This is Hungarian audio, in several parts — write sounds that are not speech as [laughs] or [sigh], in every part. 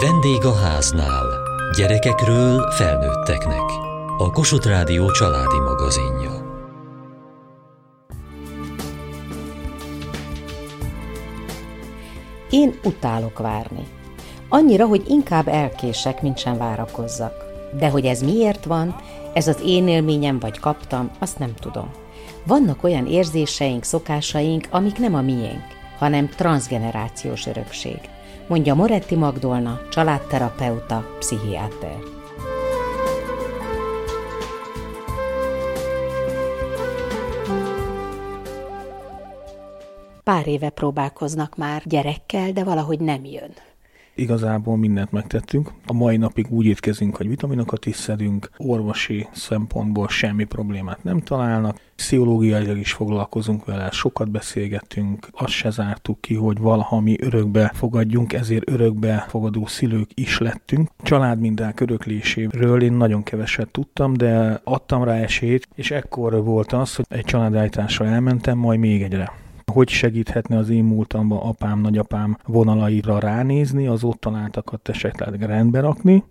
Vendég a háznál. Gyerekekről felnőtteknek. A Kossuth Rádió családi magazinja. Én utálok várni. Annyira, hogy inkább elkések, mint sem várakozzak. De hogy ez miért van, ez az én élményem vagy kaptam, azt nem tudom. Vannak olyan érzéseink, szokásaink, amik nem a miénk, hanem transgenerációs örökség, mondja Moretti Magdolna, családterapeuta, pszichiáter. Pár éve próbálkoznak már gyerekkel, de valahogy nem jön. Igazából mindent megtettünk. A mai napig úgy étkezünk, hogy vitaminokat is szedünk, orvosi szempontból semmi problémát nem találnak. Pszichológiailag is foglalkozunk vele, sokat beszélgettünk, azt se zártuk ki, hogy valaha mi örökbe fogadjunk, ezért örökbe fogadó szülők is lettünk. Családmindák örökléséről én nagyon keveset tudtam, de adtam rá esélyt, és ekkor volt az, hogy egy családállításra elmentem, majd még egyre hogy segíthetne az én múltamban apám, nagyapám vonalaira ránézni, az ott találtakat esetleg rendbe rakni.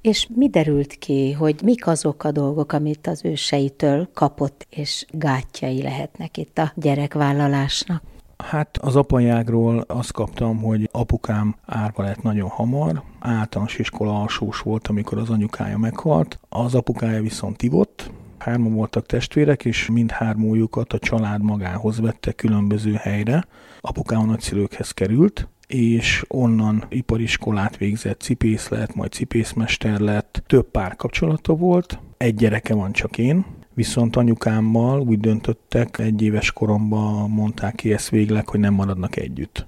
És mi derült ki, hogy mik azok a dolgok, amit az őseitől kapott, és gátjai lehetnek itt a gyerekvállalásnak? Hát az apajágról azt kaptam, hogy apukám árva lett nagyon hamar, általános iskola alsós volt, amikor az anyukája meghalt, az apukája viszont ivott, Hárman voltak testvérek, és mindhármójukat a család magához vette különböző helyre. Apukám nagyszülőkhez került, és onnan ipariskolát végzett, cipész lett, majd cipészmester lett. Több pár kapcsolata volt, egy gyereke van csak én, viszont anyukámmal úgy döntöttek, egy éves koromban mondták ki ezt végleg, hogy nem maradnak együtt.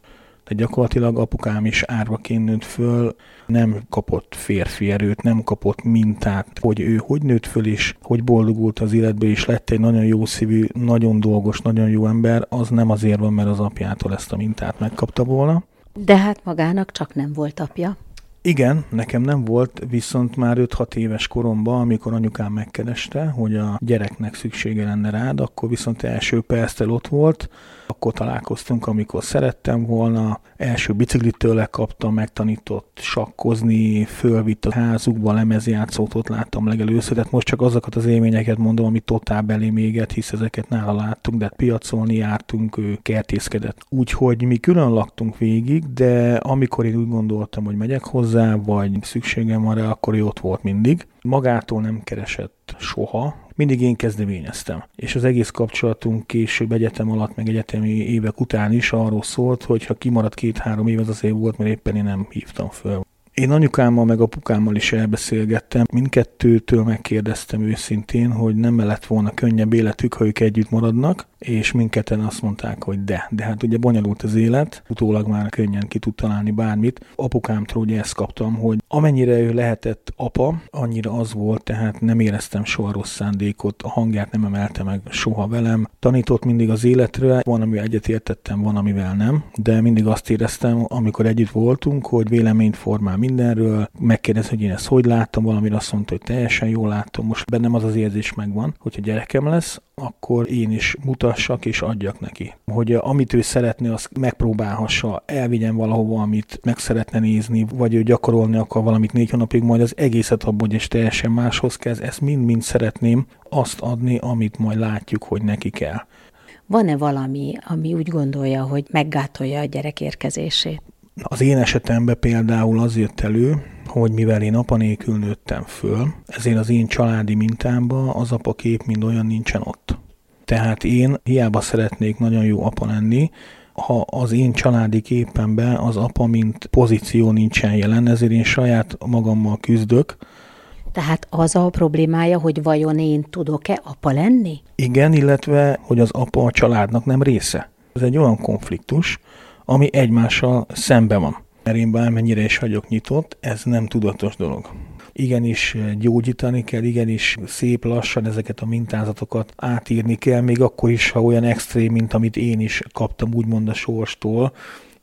Tehát gyakorlatilag apukám is árvaként nőtt föl, nem kapott férfi erőt, nem kapott mintát, hogy ő hogy nőtt föl és hogy boldogult az életbe, és lett egy nagyon jó szívű, nagyon dolgos, nagyon jó ember, az nem azért van, mert az apjától ezt a mintát megkapta volna. De hát magának csak nem volt apja. Igen, nekem nem volt, viszont már 5-6 éves koromban, amikor anyukám megkereste, hogy a gyereknek szüksége lenne rád, akkor viszont első perctel ott volt, akkor találkoztunk, amikor szerettem volna, első biciklit tőle kaptam, megtanított sakkozni, fölvitt a házukba, lemezjátszót ott láttam legelőször, tehát most csak azokat az élményeket mondom, amit totál belé méget, hisz ezeket nála láttunk, de hát piacolni jártunk, ő kertészkedett. Úgyhogy mi külön laktunk végig, de amikor én úgy gondoltam, hogy megyek hozzá, vagy szükségem van rá, akkor ő ott volt mindig. Magától nem keresett soha, mindig én kezdeményeztem. És az egész kapcsolatunk később egyetem alatt, meg egyetemi évek után is arról szólt, hogy ha kimaradt két-három év, az azért volt, mert éppen én nem hívtam föl. Én anyukámmal meg apukámmal is elbeszélgettem. Mindkettőtől megkérdeztem őszintén, hogy nem lett volna könnyebb életük, ha ők együtt maradnak, és mindketten azt mondták, hogy de. De hát ugye bonyolult az élet, utólag már könnyen ki tud találni bármit. Apukámtól ugye ezt kaptam, hogy amennyire ő lehetett apa, annyira az volt, tehát nem éreztem soha rossz szándékot, a hangját nem emelte meg soha velem. Tanított mindig az életre, van, amivel egyetértettem, van, amivel nem, de mindig azt éreztem, amikor együtt voltunk, hogy véleményt formál mindenről, megkérdez, hogy én ezt hogy láttam, valamire azt mondta, hogy teljesen jól láttam. Most bennem az az érzés megvan, hogyha gyerekem lesz, akkor én is mutassak és adjak neki. Hogy amit ő szeretné, azt megpróbálhassa, elvigyen valahova, amit meg szeretne nézni, vagy ő gyakorolni akar valamit négy hónapig, majd az egészet abból, és teljesen máshoz kezd. Ezt mind-mind szeretném azt adni, amit majd látjuk, hogy neki kell. Van-e valami, ami úgy gondolja, hogy meggátolja a gyerek érkezését? Az én esetemben például az jött elő, hogy mivel én apa nélkül nőttem föl, ezért az én családi mintámban az apakép mind olyan nincsen ott. Tehát én hiába szeretnék nagyon jó apa lenni, ha az én családi képemben az apa mint pozíció nincsen jelen, ezért én saját magammal küzdök. Tehát az a problémája, hogy vajon én tudok-e apa lenni? Igen, illetve, hogy az apa a családnak nem része. Ez egy olyan konfliktus, ami egymással szembe van. Mert én bármennyire is vagyok nyitott, ez nem tudatos dolog. Igenis gyógyítani kell, igenis szép lassan ezeket a mintázatokat átírni kell, még akkor is, ha olyan extrém, mint amit én is kaptam úgymond a sorstól,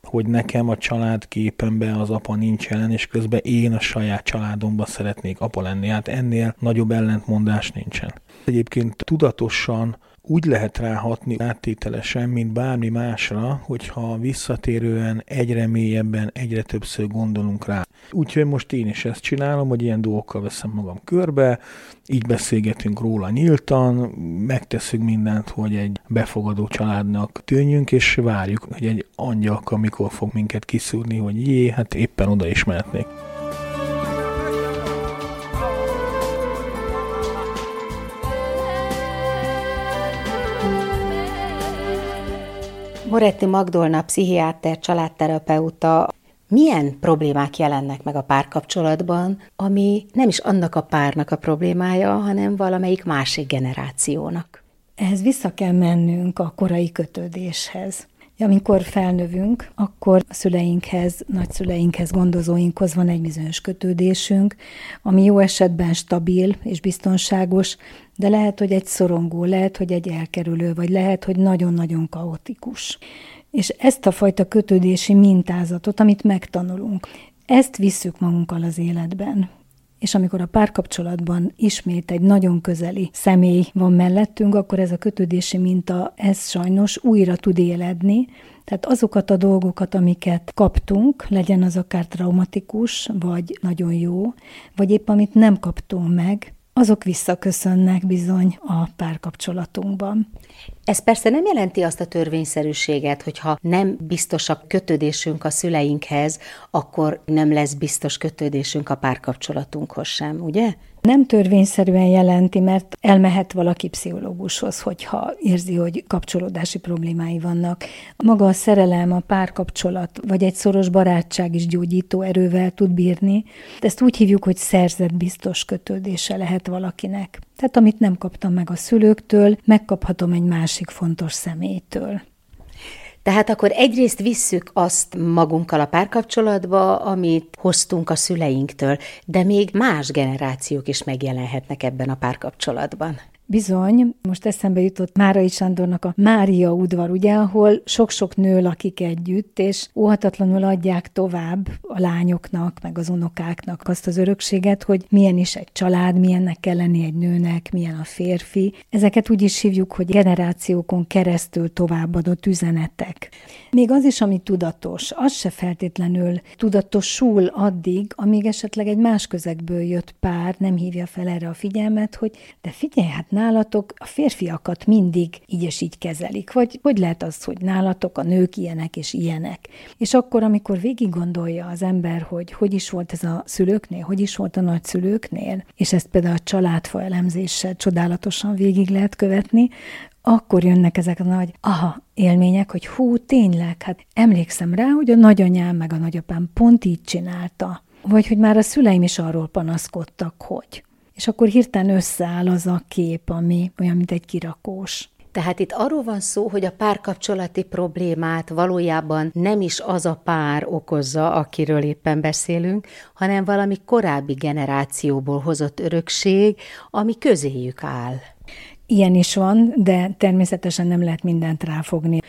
hogy nekem a család képemben az apa nincs jelen, és közben én a saját családomban szeretnék apa lenni. Hát ennél nagyobb ellentmondás nincsen. Egyébként tudatosan úgy lehet ráhatni áttételesen, mint bármi másra, hogyha visszatérően egyre mélyebben, egyre többször gondolunk rá. Úgyhogy most én is ezt csinálom, hogy ilyen dolgokkal veszem magam körbe, így beszélgetünk róla nyíltan, megteszünk mindent, hogy egy befogadó családnak tűnjünk, és várjuk, hogy egy angyalka mikor fog minket kiszúrni, hogy jé, hát éppen oda is mehetnék. Moretti Magdolna, pszichiáter, családterapeuta, milyen problémák jelennek meg a párkapcsolatban, ami nem is annak a párnak a problémája, hanem valamelyik másik generációnak? Ehhez vissza kell mennünk a korai kötődéshez. Amikor felnövünk, akkor a szüleinkhez, nagyszüleinkhez, gondozóinkhoz van egy bizonyos kötődésünk, ami jó esetben stabil és biztonságos, de lehet, hogy egy szorongó, lehet, hogy egy elkerülő, vagy lehet, hogy nagyon-nagyon kaotikus. És ezt a fajta kötődési mintázatot, amit megtanulunk, ezt visszük magunkkal az életben. És amikor a párkapcsolatban ismét egy nagyon közeli személy van mellettünk, akkor ez a kötődési minta, ez sajnos újra tud éledni, tehát azokat a dolgokat, amiket kaptunk, legyen az akár traumatikus, vagy nagyon jó, vagy épp amit nem kaptunk meg, azok visszaköszönnek bizony a párkapcsolatunkban. Ez persze nem jelenti azt a törvényszerűséget, hogyha nem biztos a kötődésünk a szüleinkhez, akkor nem lesz biztos kötődésünk a párkapcsolatunkhoz sem, ugye? Nem törvényszerűen jelenti, mert elmehet valaki pszichológushoz, hogyha érzi, hogy kapcsolódási problémái vannak. Maga a szerelem, a párkapcsolat, vagy egy szoros barátság is gyógyító erővel tud bírni. Ezt úgy hívjuk, hogy szerzett biztos kötődése lehet valakinek. Tehát amit nem kaptam meg a szülőktől, megkaphatom egy másik fontos személytől. Tehát akkor egyrészt visszük azt magunkkal a párkapcsolatba, amit hoztunk a szüleinktől, de még más generációk is megjelenhetnek ebben a párkapcsolatban. Bizony, most eszembe jutott Márai Sándornak a Mária udvar, ugye, ahol sok-sok nő lakik együtt, és óhatatlanul adják tovább a lányoknak, meg az unokáknak azt az örökséget, hogy milyen is egy család, milyennek kell lenni egy nőnek, milyen a férfi. Ezeket úgy is hívjuk, hogy generációkon keresztül továbbadott üzenetek. Még az is, ami tudatos, az se feltétlenül tudatosul addig, amíg esetleg egy más közegből jött pár nem hívja fel erre a figyelmet, hogy de figyelj, hát nálatok a férfiakat mindig így és így kezelik, vagy hogy lehet az, hogy nálatok a nők ilyenek és ilyenek. És akkor, amikor végig gondolja az ember, hogy hogy is volt ez a szülőknél, hogy is volt a nagyszülőknél, és ezt például a családfa elemzéssel csodálatosan végig lehet követni, akkor jönnek ezek a nagy aha élmények, hogy hú, tényleg, hát emlékszem rá, hogy a nagyanyám meg a nagyapám pont így csinálta. Vagy hogy már a szüleim is arról panaszkodtak, hogy. És akkor hirtelen összeáll az a kép, ami olyan, mint egy kirakós. Tehát itt arról van szó, hogy a párkapcsolati problémát valójában nem is az a pár okozza, akiről éppen beszélünk, hanem valami korábbi generációból hozott örökség, ami közéjük áll. Ilyen is van, de természetesen nem lehet mindent ráfogni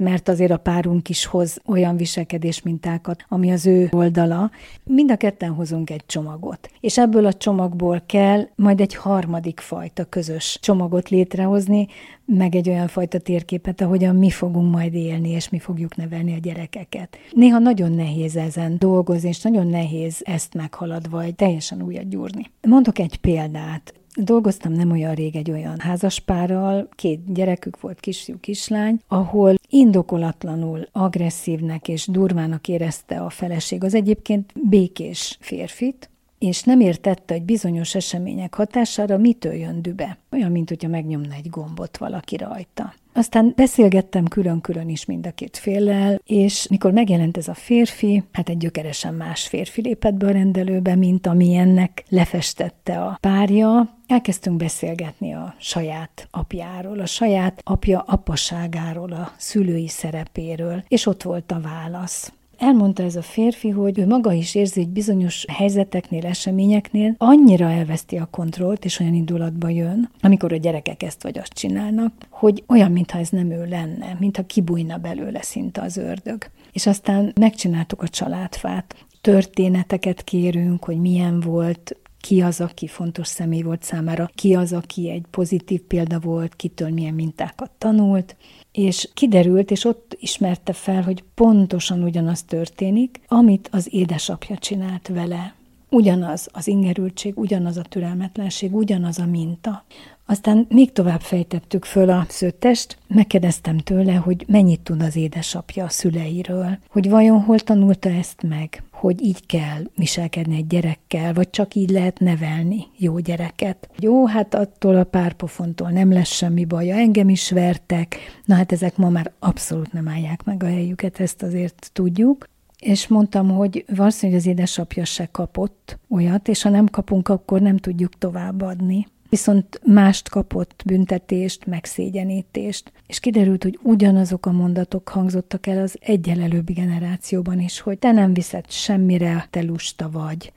mert azért a párunk is hoz olyan viselkedés mintákat, ami az ő oldala. Mind a ketten hozunk egy csomagot, és ebből a csomagból kell majd egy harmadik fajta közös csomagot létrehozni, meg egy olyan fajta térképet, ahogyan mi fogunk majd élni, és mi fogjuk nevelni a gyerekeket. Néha nagyon nehéz ezen dolgozni, és nagyon nehéz ezt meghaladva vagy teljesen újat gyúrni. Mondok egy példát. Dolgoztam nem olyan rég egy olyan házaspárral, két gyerekük volt, kisfiú, kislány, ahol indokolatlanul agresszívnek és durvának érezte a feleség. Az egyébként békés férfit, és nem értette, hogy bizonyos események hatására mitől jön dübe. Olyan, mint hogyha megnyomna egy gombot valaki rajta. Aztán beszélgettem külön-külön is mind a két féllel, és mikor megjelent ez a férfi, hát egy gyökeresen más férfi lépett be a rendelőbe, mint ami ennek lefestette a párja. Elkezdtünk beszélgetni a saját apjáról, a saját apja apaságáról, a szülői szerepéről, és ott volt a válasz. Elmondta ez a férfi, hogy ő maga is érzi, hogy bizonyos helyzeteknél, eseményeknél annyira elveszti a kontrollt, és olyan indulatba jön, amikor a gyerekek ezt vagy azt csinálnak, hogy olyan, mintha ez nem ő lenne, mintha kibújna belőle szinte az ördög. És aztán megcsináltuk a családfát, történeteket kérünk, hogy milyen volt, ki az, aki fontos személy volt számára, ki az, aki egy pozitív példa volt, kitől milyen mintákat tanult, és kiderült, és ott ismerte fel, hogy pontosan ugyanaz történik, amit az édesapja csinált vele. Ugyanaz az ingerültség, ugyanaz a türelmetlenség, ugyanaz a minta. Aztán még tovább fejtettük föl a szőttest, megkérdeztem tőle, hogy mennyit tud az édesapja a szüleiről, hogy vajon hol tanulta ezt meg, hogy így kell viselkedni egy gyerekkel, vagy csak így lehet nevelni jó gyereket. Jó, hát attól a párpofontól nem lesz semmi baja, engem is vertek, na hát ezek ma már abszolút nem állják meg a helyüket, ezt azért tudjuk. És mondtam, hogy valószínűleg az édesapja se kapott olyat, és ha nem kapunk, akkor nem tudjuk továbbadni viszont mást kapott büntetést, megszégyenítést, és kiderült, hogy ugyanazok a mondatok hangzottak el az egyel előbbi generációban is, hogy te nem viszed semmire, te lusta vagy.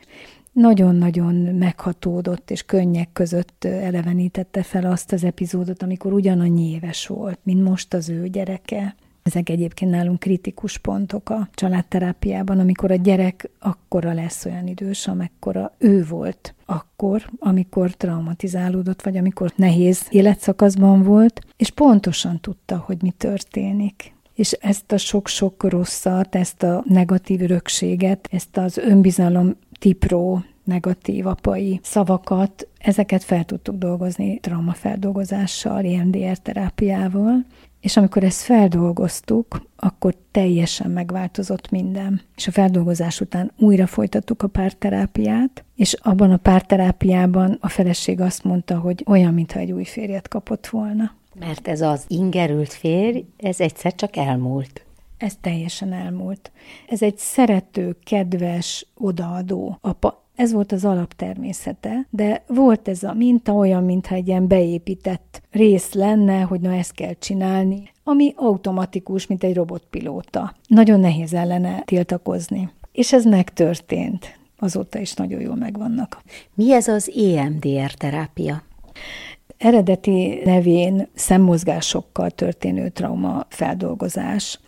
Nagyon-nagyon meghatódott, és könnyek között elevenítette fel azt az epizódot, amikor ugyanannyi éves volt, mint most az ő gyereke. Ezek egyébként nálunk kritikus pontok a családterápiában, amikor a gyerek akkora lesz olyan idős, amekkora ő volt akkor, amikor traumatizálódott, vagy amikor nehéz életszakaszban volt, és pontosan tudta, hogy mi történik. És ezt a sok-sok rosszat, ezt a negatív örökséget, ezt az önbizalom tipró negatív apai szavakat, ezeket fel tudtuk dolgozni traumafeldolgozással, EMDR terápiával, és amikor ezt feldolgoztuk, akkor teljesen megváltozott minden. És a feldolgozás után újra folytattuk a párterápiát, és abban a párterápiában a feleség azt mondta, hogy olyan, mintha egy új férjet kapott volna. Mert ez az ingerült férj, ez egyszer csak elmúlt. Ez teljesen elmúlt. Ez egy szerető, kedves, odaadó apa. Ez volt az alaptermészete, de volt ez a minta olyan, mintha egy ilyen beépített rész lenne, hogy na ezt kell csinálni, ami automatikus, mint egy robotpilóta. Nagyon nehéz ellene tiltakozni. És ez megtörtént. Azóta is nagyon jól megvannak. Mi ez az EMDR terápia? Eredeti nevén szemmozgásokkal történő trauma feldolgozás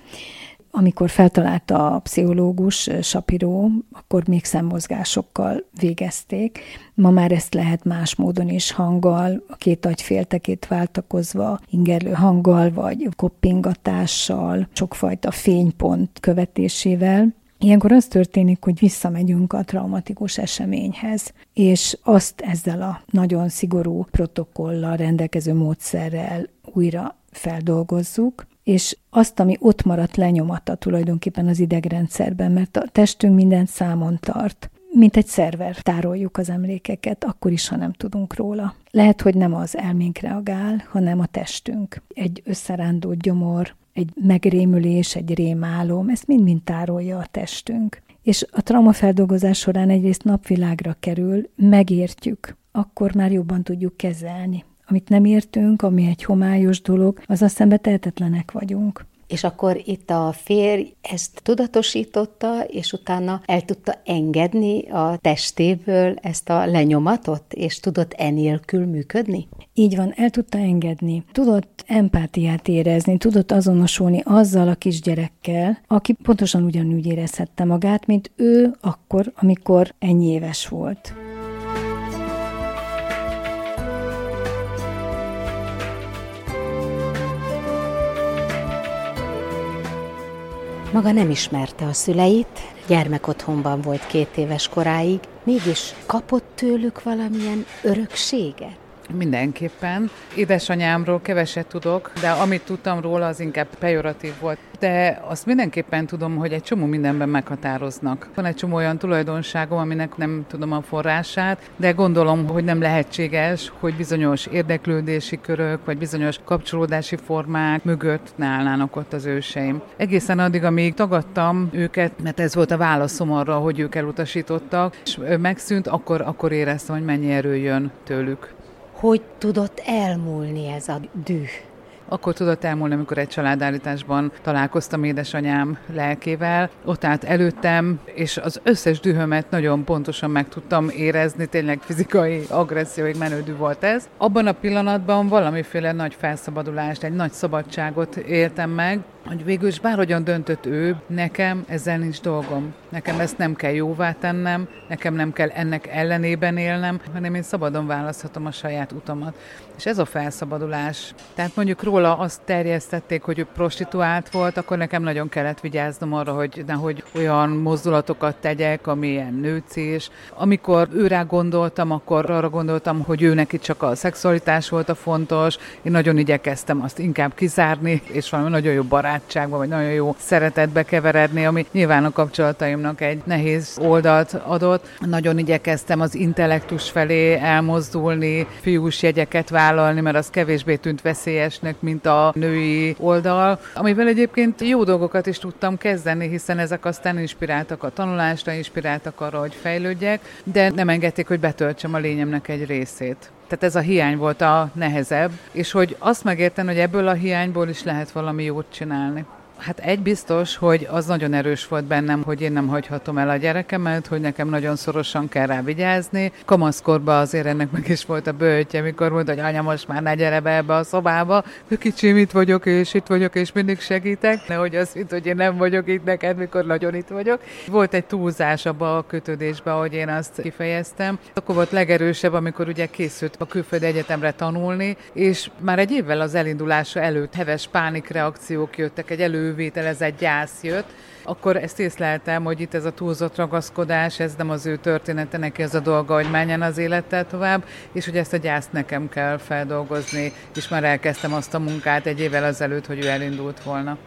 amikor feltalálta a pszichológus Sapiró, akkor még szemmozgásokkal végezték. Ma már ezt lehet más módon is hanggal, a két agyféltekét váltakozva, ingerlő hanggal, vagy koppingatással, sokfajta fénypont követésével. Ilyenkor az történik, hogy visszamegyünk a traumatikus eseményhez, és azt ezzel a nagyon szigorú protokollal rendelkező módszerrel újra feldolgozzuk, és azt, ami ott maradt lenyomata tulajdonképpen az idegrendszerben, mert a testünk mindent számon tart mint egy szerver tároljuk az emlékeket, akkor is, ha nem tudunk róla. Lehet, hogy nem az elménk reagál, hanem a testünk. Egy összerándult gyomor, egy megrémülés, egy rémálom, ezt mind-mind tárolja a testünk. És a traumafeldolgozás során egyrészt napvilágra kerül, megértjük, akkor már jobban tudjuk kezelni amit nem értünk, ami egy homályos dolog, az szembe tehetetlenek vagyunk. És akkor itt a férj ezt tudatosította, és utána el tudta engedni a testéből ezt a lenyomatot, és tudott enélkül működni? Így van, el tudta engedni. Tudott empátiát érezni, tudott azonosulni azzal a kisgyerekkel, aki pontosan ugyanúgy érezhette magát, mint ő akkor, amikor ennyi éves volt. Maga nem ismerte a szüleit, gyermekotthonban volt két éves koráig, mégis kapott tőlük valamilyen örökséget? Mindenképpen. Édesanyámról keveset tudok, de amit tudtam róla, az inkább pejoratív volt. De azt mindenképpen tudom, hogy egy csomó mindenben meghatároznak. Van egy csomó olyan tulajdonságom, aminek nem tudom a forrását, de gondolom, hogy nem lehetséges, hogy bizonyos érdeklődési körök, vagy bizonyos kapcsolódási formák mögött ne állnának ott az őseim. Egészen addig, amíg tagadtam őket, mert ez volt a válaszom arra, hogy ők elutasítottak, és megszűnt, akkor, akkor éreztem, hogy mennyi erő jön tőlük hogy tudott elmúlni ez a düh? akkor tudott elmúlni, amikor egy családállításban találkoztam édesanyám lelkével. Ott állt előttem, és az összes dühömet nagyon pontosan meg tudtam érezni, tényleg fizikai agresszióig menődű volt ez. Abban a pillanatban valamiféle nagy felszabadulást, egy nagy szabadságot éltem meg, hogy végül is bárhogyan döntött ő, nekem ezzel nincs dolgom. Nekem ezt nem kell jóvá tennem, nekem nem kell ennek ellenében élnem, hanem én szabadon választhatom a saját utamat. És ez a felszabadulás. Tehát mondjuk róla azt terjesztették, hogy ő prostituált volt, akkor nekem nagyon kellett vigyáznom arra, hogy nehogy olyan mozdulatokat tegyek, ami nőcés. Amikor őrá gondoltam, akkor arra gondoltam, hogy ő neki csak a szexualitás volt a fontos. Én nagyon igyekeztem azt inkább kizárni, és valami nagyon jó barátságba, vagy nagyon jó szeretetbe keveredni, ami nyilván a kapcsolataimnak egy nehéz oldalt adott. Nagyon igyekeztem az intellektus felé elmozdulni, fiús jegyeket vállalni, mert az kevésbé tűnt veszélyesnek, mint a női oldal, amivel egyébként jó dolgokat is tudtam kezdeni, hiszen ezek aztán inspiráltak a tanulásra, inspiráltak arra, hogy fejlődjek, de nem engedték, hogy betöltsem a lényemnek egy részét. Tehát ez a hiány volt a nehezebb, és hogy azt megértem, hogy ebből a hiányból is lehet valami jót csinálni. Hát egy biztos, hogy az nagyon erős volt bennem, hogy én nem hagyhatom el a gyerekemet, hogy nekem nagyon szorosan kell rá vigyázni. Kamaszkorban azért ennek meg is volt a bőtje, mikor mondta, hogy anya, most már ne gyere be ebbe a szobába, ő kicsim itt vagyok, és itt vagyok, és mindig segítek. Nehogy az itt, hogy én nem vagyok itt neked, mikor nagyon itt vagyok. Volt egy túlzás abba a kötődésbe, hogy én azt kifejeztem. Akkor volt legerősebb, amikor ugye készült a külföldi egyetemre tanulni, és már egy évvel az elindulása előtt heves pánikreakciók jöttek, egy elő elővételezett gyász jött, akkor ezt észleltem, hogy itt ez a túlzott ragaszkodás, ez nem az ő története, neki az a dolga, hogy menjen az élettel tovább, és hogy ezt a gyászt nekem kell feldolgozni, és már elkezdtem azt a munkát egy évvel azelőtt, hogy ő elindult volna.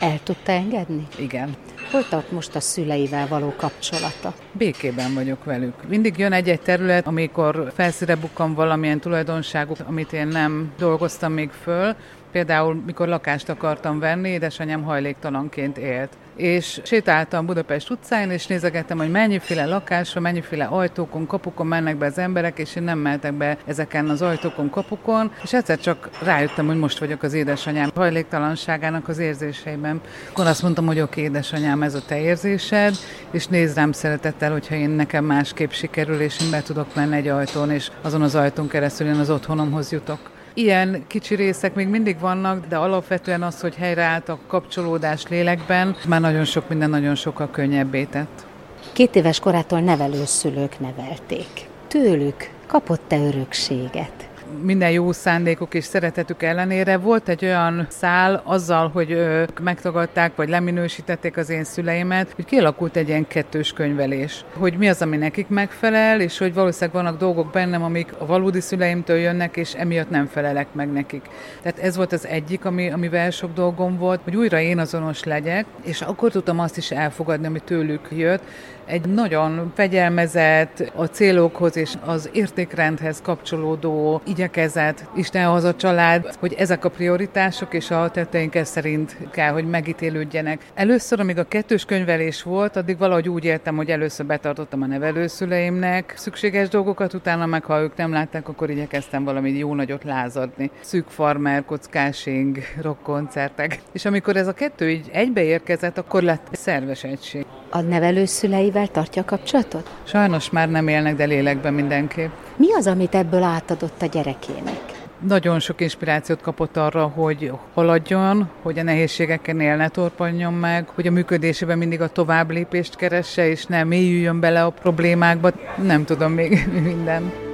El tudta engedni? Igen. Hol tart most a szüleivel való kapcsolata? Békében vagyok velük. Mindig jön egy-egy terület, amikor felszíre bukkan valamilyen tulajdonságuk, amit én nem dolgoztam még föl, Például, mikor lakást akartam venni, édesanyám hajléktalanként élt. És sétáltam Budapest utcáin, és nézegettem, hogy mennyiféle lakásra, mennyiféle ajtókon, kapukon mennek be az emberek, és én nem mehetek be ezeken az ajtókon, kapukon. És egyszer csak rájöttem, hogy most vagyok az édesanyám hajléktalanságának az érzéseiben. Akkor azt mondtam, hogy oké, édesanyám, ez a te érzésed, és nézd rám szeretettel, hogyha én nekem másképp sikerül, és én be tudok menni egy ajtón, és azon az ajtón keresztül én az otthonomhoz jutok. Ilyen kicsi részek még mindig vannak, de alapvetően az, hogy helyreállt a kapcsolódás lélekben, már nagyon sok minden nagyon sokkal könnyebbé tett. Két éves korától nevelőszülők nevelték. Tőlük kapott-e örökséget? Minden jó szándékok és szeretetük ellenére volt egy olyan szál azzal, hogy ők megtagadták, vagy leminősítették az én szüleimet, hogy kialakult egy ilyen kettős könyvelés. Hogy mi az, ami nekik megfelel, és hogy valószínűleg vannak dolgok bennem, amik a valódi szüleimtől jönnek, és emiatt nem felelek meg nekik. Tehát ez volt az egyik, ami, amivel sok dolgom volt, hogy újra én azonos legyek, és akkor tudtam azt is elfogadni, ami tőlük jött, egy nagyon fegyelmezett, a célokhoz és az értékrendhez kapcsolódó igyekezet, Istenhoz a család, hogy ezek a prioritások és a tetteink szerint kell, hogy megítélődjenek. Először, amíg a kettős könyvelés volt, addig valahogy úgy éltem, hogy először betartottam a nevelőszüleimnek szükséges dolgokat, utána meg ha ők nem látták, akkor igyekeztem valami jó nagyot lázadni. Szűk farmer, kockásing, rockkoncertek. És amikor ez a kettő így egybeérkezett, akkor lett szerves egység. A nevelőszüleivel tartja a kapcsolatot? Sajnos már nem élnek, de lélekben mindenképp. Mi az, amit ebből átadott a gyerekének? Nagyon sok inspirációt kapott arra, hogy haladjon, hogy a nehézségeken ne torpanjon meg, hogy a működésében mindig a tovább lépést keresse, és nem mélyüljön bele a problémákba. Nem tudom még [laughs] minden.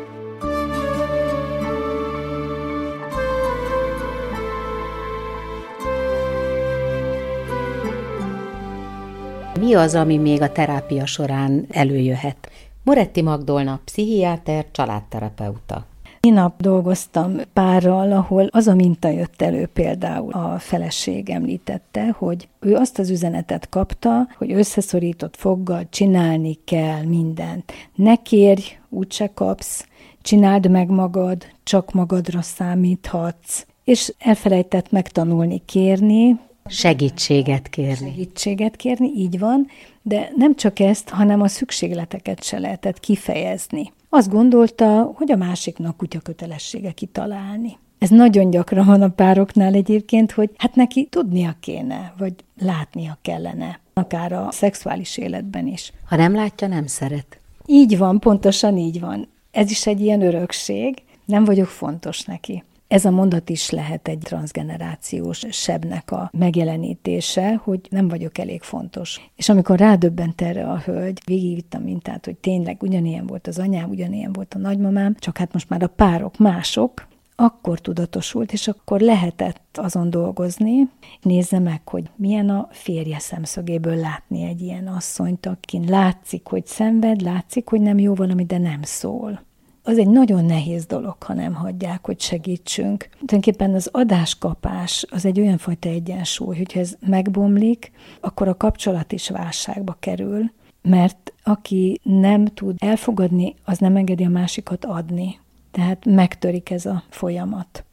Mi az, ami még a terápia során előjöhet? Moretti Magdolna, pszichiáter, családterapeuta. Minap dolgoztam párral, ahol az a minta jött elő például. A feleség említette, hogy ő azt az üzenetet kapta, hogy összeszorított foggal csinálni kell mindent. Ne kérj, úgyse kapsz, csináld meg magad, csak magadra számíthatsz. És elfelejtett megtanulni kérni, Segítséget kérni. Segítséget kérni, így van, de nem csak ezt, hanem a szükségleteket se lehetett kifejezni. Azt gondolta, hogy a másiknak kutya kötelessége kitalálni. Ez nagyon gyakran van a pároknál egyébként, hogy hát neki tudnia kéne, vagy látnia kellene, akár a szexuális életben is. Ha nem látja, nem szeret. Így van, pontosan így van. Ez is egy ilyen örökség, nem vagyok fontos neki. Ez a mondat is lehet egy transgenerációs sebnek a megjelenítése, hogy nem vagyok elég fontos. És amikor rádöbbent erre a hölgy, végigvitt a mintát, hogy tényleg ugyanilyen volt az anyám, ugyanilyen volt a nagymamám, csak hát most már a párok mások, akkor tudatosult, és akkor lehetett azon dolgozni, nézze meg, hogy milyen a férje szemszögéből látni egy ilyen asszonyt, akin látszik, hogy szenved, látszik, hogy nem jó valami, de nem szól az egy nagyon nehéz dolog, ha nem hagyják, hogy segítsünk. Tulajdonképpen az adáskapás az egy olyan fajta egyensúly, hogyha ez megbomlik, akkor a kapcsolat is válságba kerül, mert aki nem tud elfogadni, az nem engedi a másikat adni. Tehát megtörik ez a folyamat.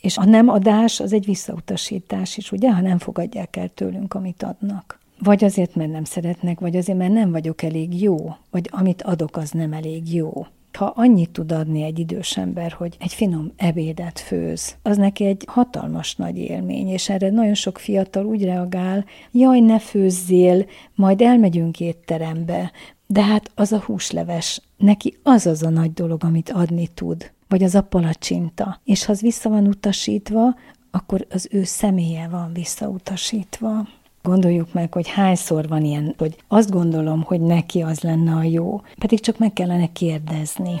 És a nem adás az egy visszautasítás is, ugye, ha nem fogadják el tőlünk, amit adnak. Vagy azért, mert nem szeretnek, vagy azért, mert nem vagyok elég jó, vagy amit adok, az nem elég jó ha annyit tud adni egy idős ember, hogy egy finom ebédet főz, az neki egy hatalmas nagy élmény, és erre nagyon sok fiatal úgy reagál, jaj, ne főzzél, majd elmegyünk étterembe, de hát az a húsleves, neki az az a nagy dolog, amit adni tud, vagy az a palacsinta. És ha az vissza van utasítva, akkor az ő személye van visszautasítva. Gondoljuk meg, hogy hányszor van ilyen, hogy azt gondolom, hogy neki az lenne a jó, pedig csak meg kellene kérdezni.